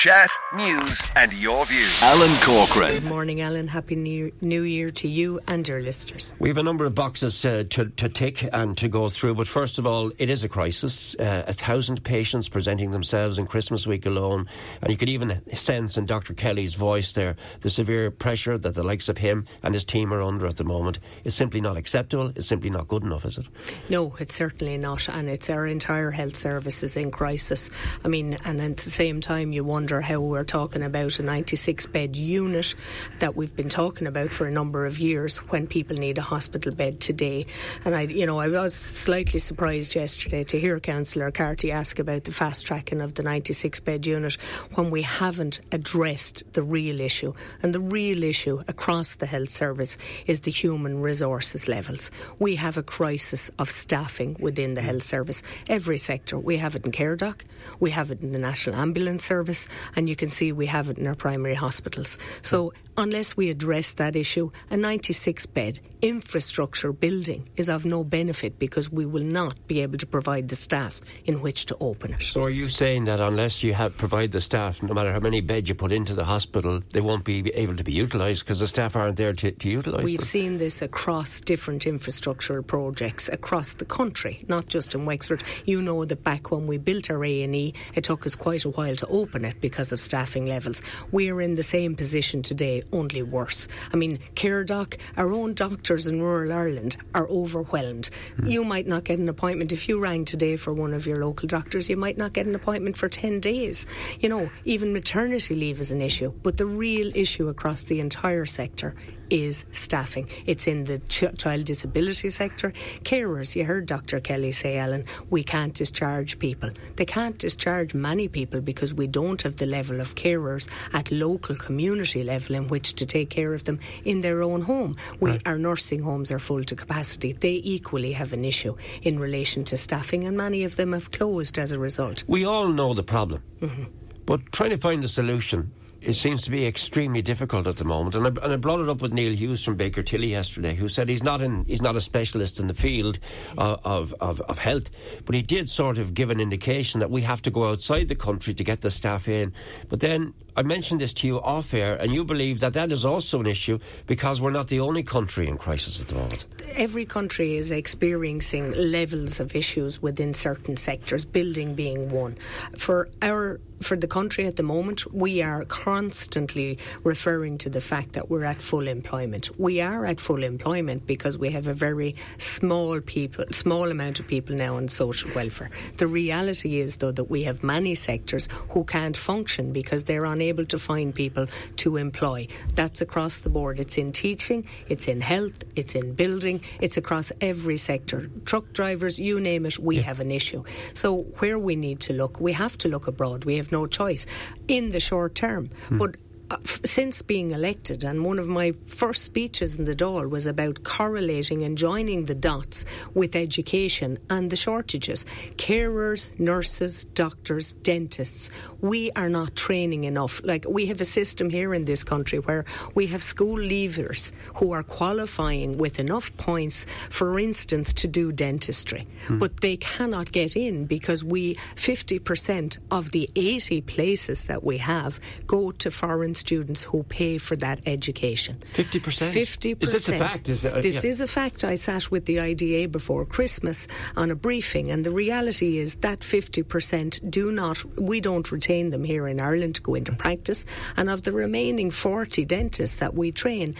Chat, news, and your views. Alan Corcoran. Good morning, Alan. Happy New, New Year to you and your listeners. We have a number of boxes uh, to, to tick and to go through, but first of all, it is a crisis. Uh, a thousand patients presenting themselves in Christmas week alone, and you could even sense in Dr. Kelly's voice there the severe pressure that the likes of him and his team are under at the moment. It's simply not acceptable. It's simply not good enough, is it? No, it's certainly not, and it's our entire health services in crisis. I mean, and at the same time, you wonder how we're talking about a 96 bed unit that we've been talking about for a number of years when people need a hospital bed today. And I, you know, I was slightly surprised yesterday to hear Councillor Carty ask about the fast tracking of the 96 bed unit when we haven't addressed the real issue. And the real issue across the health service is the human resources levels. We have a crisis of staffing within the health service. Every sector. We have it in Care Doc, we have it in the National Ambulance Service, and you can see we have it in our primary hospitals. So unless we address that issue, a 96 bed infrastructure building is of no benefit because we will not be able to provide the staff in which to open it. So are you saying that unless you have provide the staff, no matter how many beds you put into the hospital, they won't be able to be utilised because the staff aren't there to, to utilise We've them? seen this across different infrastructural projects across the country, not just in Wexford. You know that back when we built our A&E, it took us quite a while to open it because of staffing levels. We're in the same position today, only worse. I mean, care doc, our own doctors in rural Ireland are overwhelmed. Mm. You might not get an appointment if you rang today for one of your local doctors. You might not get an appointment for 10 days. You know, even maternity leave is an issue. But the real issue across the entire sector is staffing. It's in the ch- child disability sector. Carers, you heard Dr. Kelly say, Ellen, we can't discharge people. They can't discharge many people because we don't have the level of carers at local community level in which to take care of them in their own home. We, Right. Our nursing homes are full to capacity. They equally have an issue in relation to staffing, and many of them have closed as a result. We all know the problem, Mm-hmm. but trying to find a solution. It seems to be extremely difficult at the moment, and I, and I brought it up with Neil Hughes from Baker Tilly yesterday, who said he's not in, he's not a specialist in the field uh, of, of of health, but he did sort of give an indication that we have to go outside the country to get the staff in. But then I mentioned this to you off air, and you believe that that is also an issue because we're not the only country in crisis at the moment. Every country is experiencing levels of issues within certain sectors, building being one. For our for the country at the moment, we are constantly referring to the fact that we're at full employment. We are at full employment because we have a very small people, small amount of people now on social welfare. The reality is, though, that we have many sectors who can't function because they're unable to find people to employ. That's across the board. It's in teaching, it's in health, it's in building, it's across every sector. Truck drivers, you name it, we have an issue. So where we need to look, we have to look abroad. We have no choice in the short term. But uh, f- Uh, since being elected, and one of my first speeches in the Dáil was about correlating and joining the dots with education and the shortages. Carers, nurses, doctors, dentists. We are not training enough. Like we have a system here in this country where we have school leavers who are qualifying with enough points, for instance, to do dentistry, hmm. but they cannot get in because we 50% of the 80 places that we have go to foreign students who pay for that education. 50%? 50%. Is this a fact? Is uh, this yeah. is a fact. I sat with the IDA before Christmas on a briefing, and the reality is that 50% do not, we don't retain them here in Ireland to go into practice. And of the remaining 40 dentists that we train,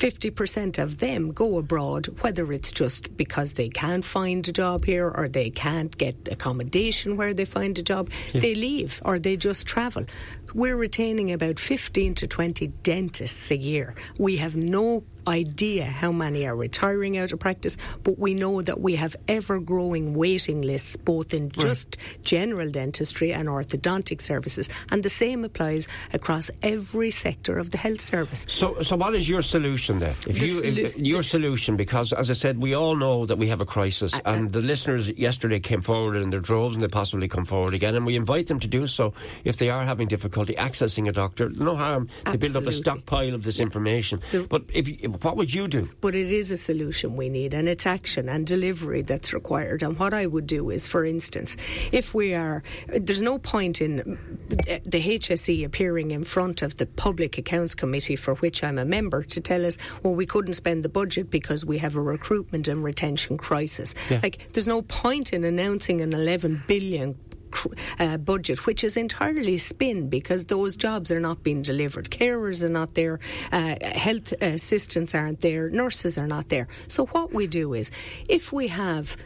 50% of them go abroad, whether it's just because they can't find a job here or they can't get accommodation where they find a job. They leave or they just travel. We're retaining about 15 to 20 dentists a year. We have no idea how many are retiring out of practice, but we know that we have ever growing waiting lists both in just general dentistry and orthodontic services. And the same applies across every sector of the health service. So, so what is your solution then? If you, if- your solution, because as I said, we all know that we have a crisis, and the listeners yesterday came forward in their droves, and they possibly come forward again, and we invite them to do so if they are having difficulty accessing a doctor. No harm to build up a stockpile of this information. The- but if you- what would you do? But it is a solution we need, and it's action and delivery that's required. And what I would do is, for instance, if we are, there's no point in the HSE appearing in front of the Public Accounts Committee, for which I'm a member, to tell us, well, we couldn't spend the budget because we have a recruitment and retention crisis. Yeah. Like, there's no point in announcing an 11 billion uh, budget, which is entirely spin because those jobs are not being delivered. Carers are not there, uh, health assistants aren't there, nurses are not there. So, what we do is if we have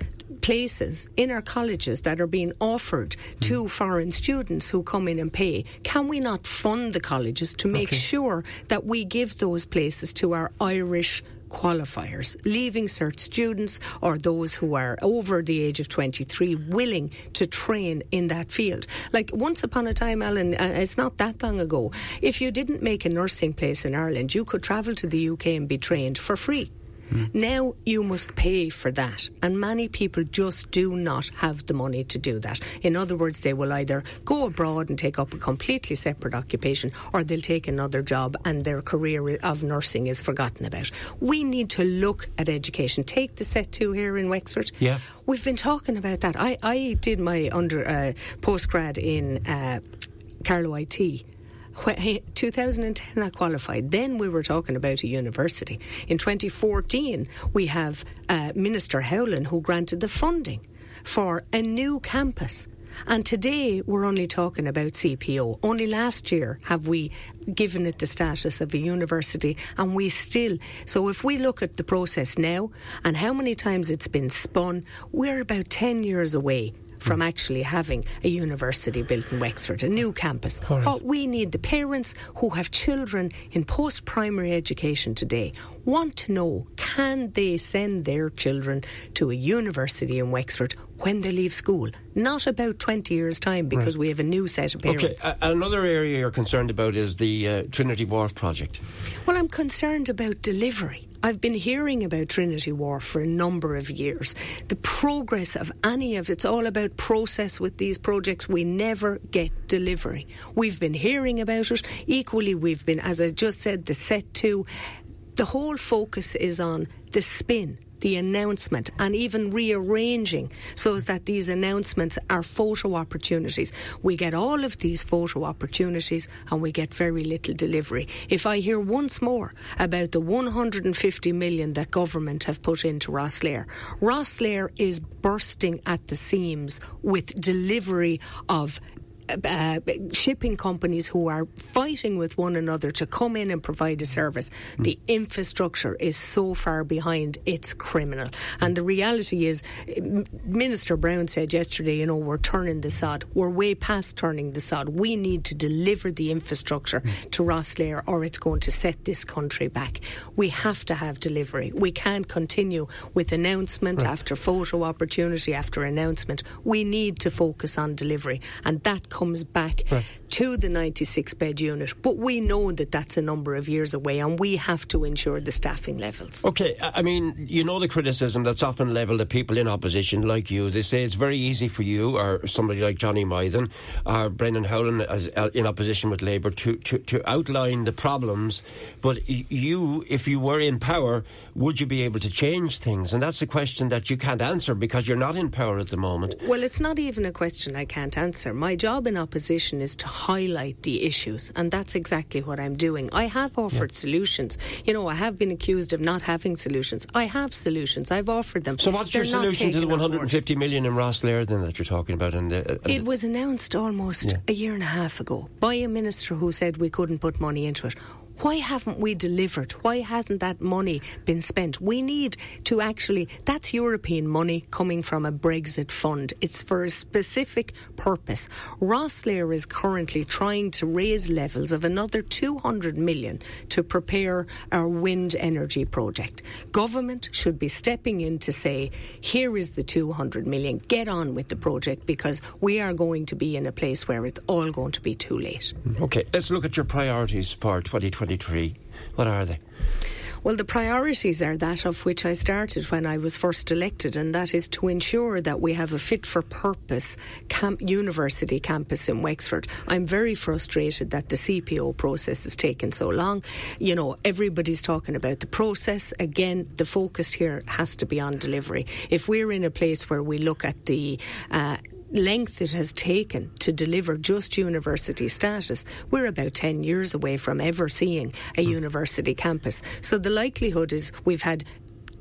places in our colleges that are being offered to mm. foreign students who come in and pay, can we not fund the colleges to make okay. sure that we give those places to our Irish qualifiers, leaving cert students or those who are over the age of 23 willing to train in that field. Like once upon a time, Alan, uh, it's not that long ago, if you didn't make a nursing place in Ireland, you could travel to the UK and be trained for free. Mm. Now you must pay for that, and many people just do not have the money to do that. In other words, they will either go abroad and take up a completely separate occupation, or they'll take another job and their career of nursing is forgotten about. We need to look at education. Take the SETU here in Wexford. Yeah. We've been talking about that. I, I did my under uh, postgrad in uh, Carlow IT 2010 I qualified. Then we were talking about a university. In 2014, we have uh, Minister Howlin who granted the funding for a new campus. And today we're only talking about CPO. Only last year have we given it the status of a university, and we still. So if we look at the process now and how many times it's been spun, we're about 10 years away from actually having a university built in Wexford, a new campus. Right. What we need, the parents who have children in post primary education today, want to know can they send their children to a university in Wexford when they leave school, not about 20 years' time because right. we have a new set of parents. Okay, uh, another area you're concerned about is the uh, Trinity Wharf project. Well, I'm concerned about delivery. I've been hearing about Trinity Wharf for a number of years. The progress of any of it's all about process with these projects. We never get delivery. We've been hearing about it. Equally, we've been, as I just said, the SETU. The whole focus is on the spin the announcement and even rearranging so as that these announcements are photo opportunities. We get all of these photo opportunities and we get very little delivery. If I hear once more about the 150 million that government have put into Rosslare, Rosslare is bursting at the seams with delivery of uh, shipping companies who are fighting with one another to come in and provide a service. Mm. The infrastructure is so far behind, it's criminal. And the reality is, Minister Brown said yesterday, you know, we're turning the sod. We're way past turning the sod. We need to deliver the infrastructure mm. to Rosslare or it's going to set this country back. We have to have delivery. We can't continue with announcement right. after photo opportunity after announcement. We need to focus on delivery. And that comes back right. To the 96 bed unit. But we know that that's a number of years away and we have to ensure the staffing levels. Okay, I mean, you know the criticism that's often levelled at people in opposition like you. They say it's very easy for you or somebody like Johnny Mythen or Brendan Howlin as, uh, in opposition with Labour to, to, to outline the problems. But you, if you were in power, would you be able to change things? And that's a question that you can't answer because you're not in power at the moment. Well, it's not even a question I can't answer. My job in opposition is to highlight the issues, and that's exactly what I'm doing. I have offered yeah. solutions. You know, I have been accused of not having solutions. I have solutions. I've offered them. So, what's They're your solution to the 150 million in Rosslare then that you're talking about? And uh, it was announced almost yeah. a year and a half ago by a minister who said we couldn't put money into it. Why haven't we delivered? Why hasn't that money been spent? We need to actually, that's European money coming from a Brexit fund. It's for a specific purpose. Rosslare is currently trying to raise levels of another 200 million to prepare our wind energy project. Government should be stepping in to say, here is the 200 million, get on with the project because we are going to be in a place where it's all going to be too late. Okay, let's look at your priorities for 2020. 2023. What are they? Well, the priorities are that of which I started when I was first elected, and that is to ensure that we have a fit for purpose camp, university campus in Wexford. I'm very frustrated that the CPO process has taken so long. You know, everybody's talking about the process. Again, the focus here has to be on delivery. If we're in a place where we look at the uh, length it has taken to deliver just university status, we're about 10 years away from ever seeing a mm. university campus. So the likelihood is we've had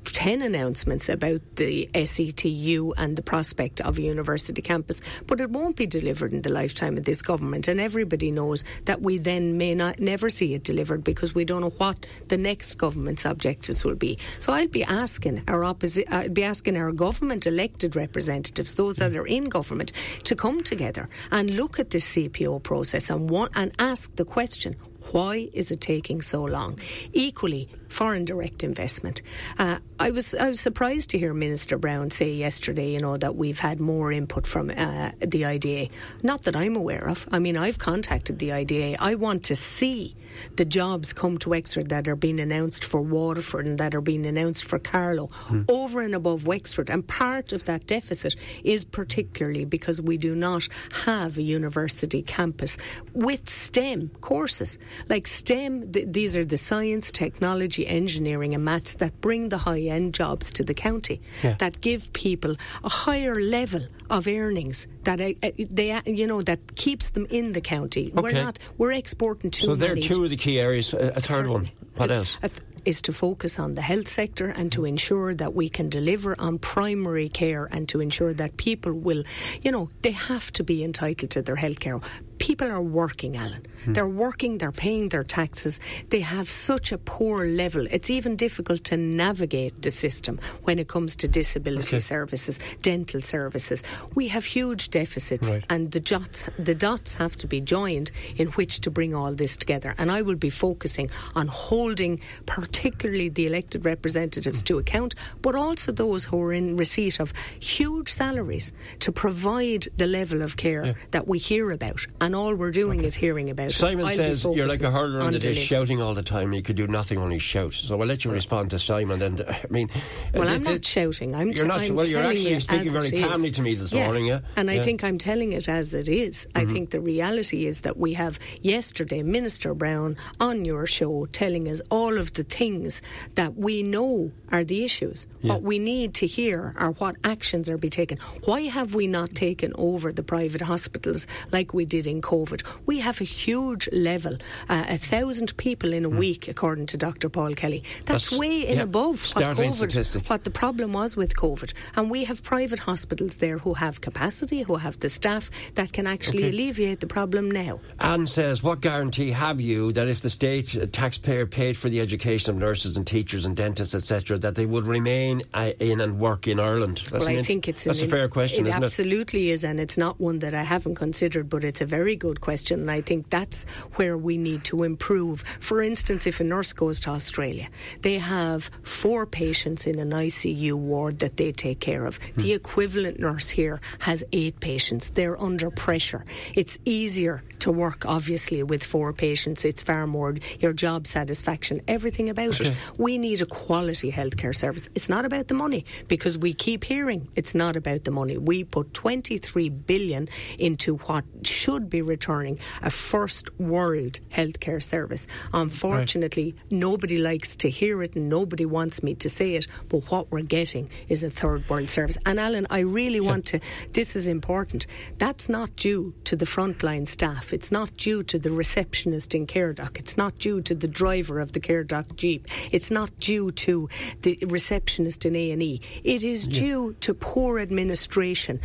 10 announcements about the SETU and the prospect of a university campus, but it won't be delivered in the lifetime of this government. And everybody knows that we then may not never see it delivered because we don't know what the next government's objectives will be. So I'll be asking our opposi- I'll be asking our government elected representatives, those that are in government, to come together and look at this CPO process and want, and ask the question: why is it taking so long? Equally, foreign direct investment. Uh, I was I was surprised to hear Minister Brown say yesterday, you know, that we've had more input from uh, the IDA. Not that I'm aware of. I mean, I've contacted the IDA. I want to see the jobs come to Wexford that are being announced for Waterford and that are being announced for Carlow hmm. over and above Wexford. And part of that deficit is particularly because we do not have a university campus with STEM courses. Like STEM, th- these are the science, technology, engineering, and maths that bring the high end jobs to the county, yeah. that give people a higher level of earnings that uh, uh, they uh, you know that keeps them in the county. Okay. We're not we're exporting too. So there are two of the key areas. A, third Certainly. one. What else? is to focus on the health sector and to ensure that we can deliver on primary care and to ensure that people will, you know, they have to be entitled to their health care people are working, Alan. Hmm. They're working, they're paying their taxes. They have such a poor level. It's even difficult to navigate the system when it comes to disability okay. services, dental services. We have huge deficits, right. and the dots, the dots have to be joined in which to bring all this together. And I will be focusing on holding, particularly the elected representatives, hmm. to account, but also those who are in receipt of huge salaries to provide the level of care yeah. that we hear about and all we're doing okay. is hearing about Simon it. says you're like a hurler on the dish, shouting all the time. You could do nothing, only shout. So I'll let you respond to Simon. And uh, I mean, well, I'm not shouting. I'm you're not. I'm well, you're actually speaking very calmly to me this yeah. morning. Yeah, and yeah. I think I'm telling it as it is. Mm-hmm. I think the reality is that we have yesterday Minister Brown on your show telling us all of the things that we know are the issues. Yeah. What we need to hear are what actions are be taken. Why have we not taken over the private hospitals like we did in COVID. We have a huge level, uh, a thousand people in a mm. week, according to Dr. Paul Kelly. That's, That's way in yeah, above what, COVID, what the problem was with COVID. And we have private hospitals there who have capacity, who have the staff that can actually okay. alleviate the problem now. Anne says, What guarantee have you that if the state uh, taxpayer paid for the education of nurses and teachers and dentists, etc., that they would remain uh, in and work in Ireland? That's well, I think it's that's an, a fair question, it isn't it? absolutely is, and it's not one that I haven't considered, but it's a very very good question, and I think that's where we need to improve. For instance, if a nurse goes to Australia, they have four patients in an ICU ward that they take care of. Mm. The equivalent nurse here has eight patients. They're under pressure. It's easier to work, obviously, with four patients. It's far more your job satisfaction, everything about okay. it. We need a quality healthcare service. It's not about the money because we keep hearing it's not about the money. We put 23 billion into what should be returning a first world healthcare service. Unfortunately, right. nobody likes to hear it and nobody wants me to say it, but what we're getting is a third world service. And Alan, I really yeah. want to, this is important. That's not due to the frontline staff. It's not due to the receptionist in CareDoc. It's not due to the driver of the CareDoc Jeep. It's not due to the receptionist in A&E. It is yeah. due to poor administration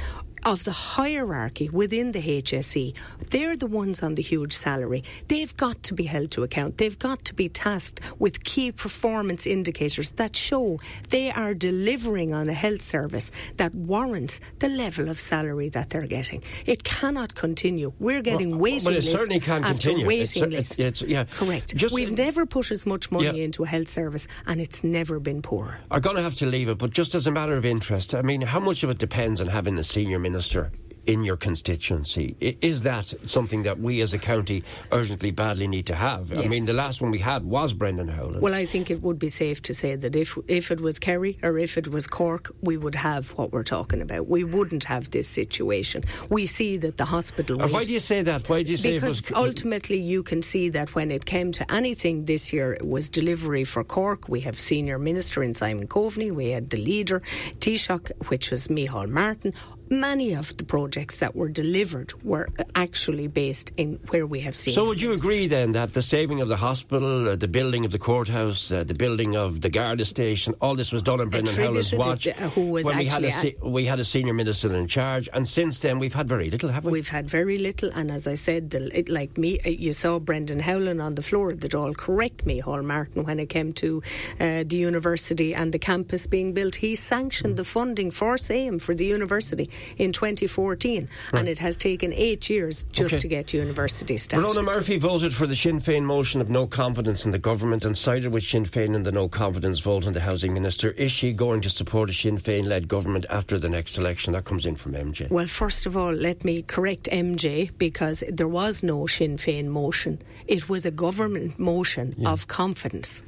of the hierarchy within the HSE, they're the ones on the huge salary. They've got to be held to account. They've got to be tasked with key performance indicators that show they are delivering on a health service that warrants the level of salary that they're getting. It cannot continue. We're getting well, waiting well, it certainly can after continue. waiting it's, list. It's, yeah. Correct. Just, We've never put as much money yeah. into a health service, and it's never been poor. I'm going to have to leave it, but just as a matter of interest, I mean, how much of it depends on having a senior minister in your constituency. Is that something that we as a county urgently, badly need to have? I mean, the last one we had was Brendan Howlin. Well, I think it would be safe to say that if if it was Kerry or if it was Cork, we would have what we're talking about. We wouldn't have this situation. We see that the hospital. Uh, why do you say that? Why do you say because it was? ultimately you can see that when it came to anything this year, it was delivery for Cork. We have senior minister in Simon Coveney. We had the leader, Taoiseach, which was Micheál Martin. Many of the projects that were delivered were actually based in where we have seen. So would you agree then that the saving of the hospital, uh, the building of the courthouse, uh, the building of the Garda station, all this was done in Brendan Howlin's Attributed, watch uh, who was when we had, a, actually we had a senior minister in charge, and since then we've had very little, haven't we? We've had very little, and as I said, the, it, like me, uh, you saw Brendan Howlin on the floor of the Dáil correct me, Hall Martin, when it came to uh, the university and the campus being built. He sanctioned the funding for SAME for the university in 2014, and it has taken eight years just Okay. to get university status. Verona Murphy voted for the Sinn Féin motion of no confidence in the government and sided with Sinn Féin in the no confidence vote on the housing minister. Is she going to support a Sinn Féin led government after the next election? That comes in from MJ. Well, first of all, let me correct MJ because there was no Sinn Féin motion. It was a government motion of confidence.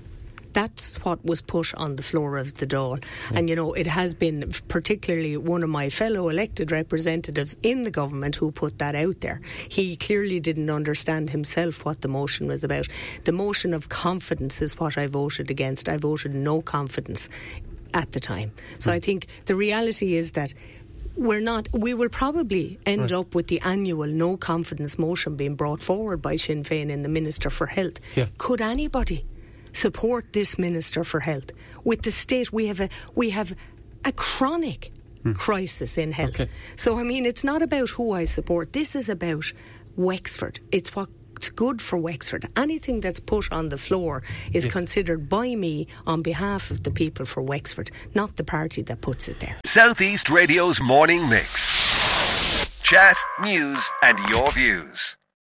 That's what was put on the floor of the Dáil. Hmm. And, you know, it has been particularly one of my fellow elected representatives in the government who put that out there. He clearly didn't understand himself what the motion was about. The motion of confidence is what I voted against. I voted no confidence at the time. So hmm. I think the reality is that we're not we will probably end up with the annual no confidence motion being brought forward by Sinn Féin and the Minister for Health. Yeah. Could anybody support this Minister for Health? With the state we have a we have a chronic hmm. crisis in health. Okay. So I mean it's not about who I support. This is about Wexford. It's what it's good for Wexford. Anything that's put on the floor is considered by me on behalf of the people for Wexford, not the party that puts it there. Southeast Radio's morning mix. Chat, news, and your views.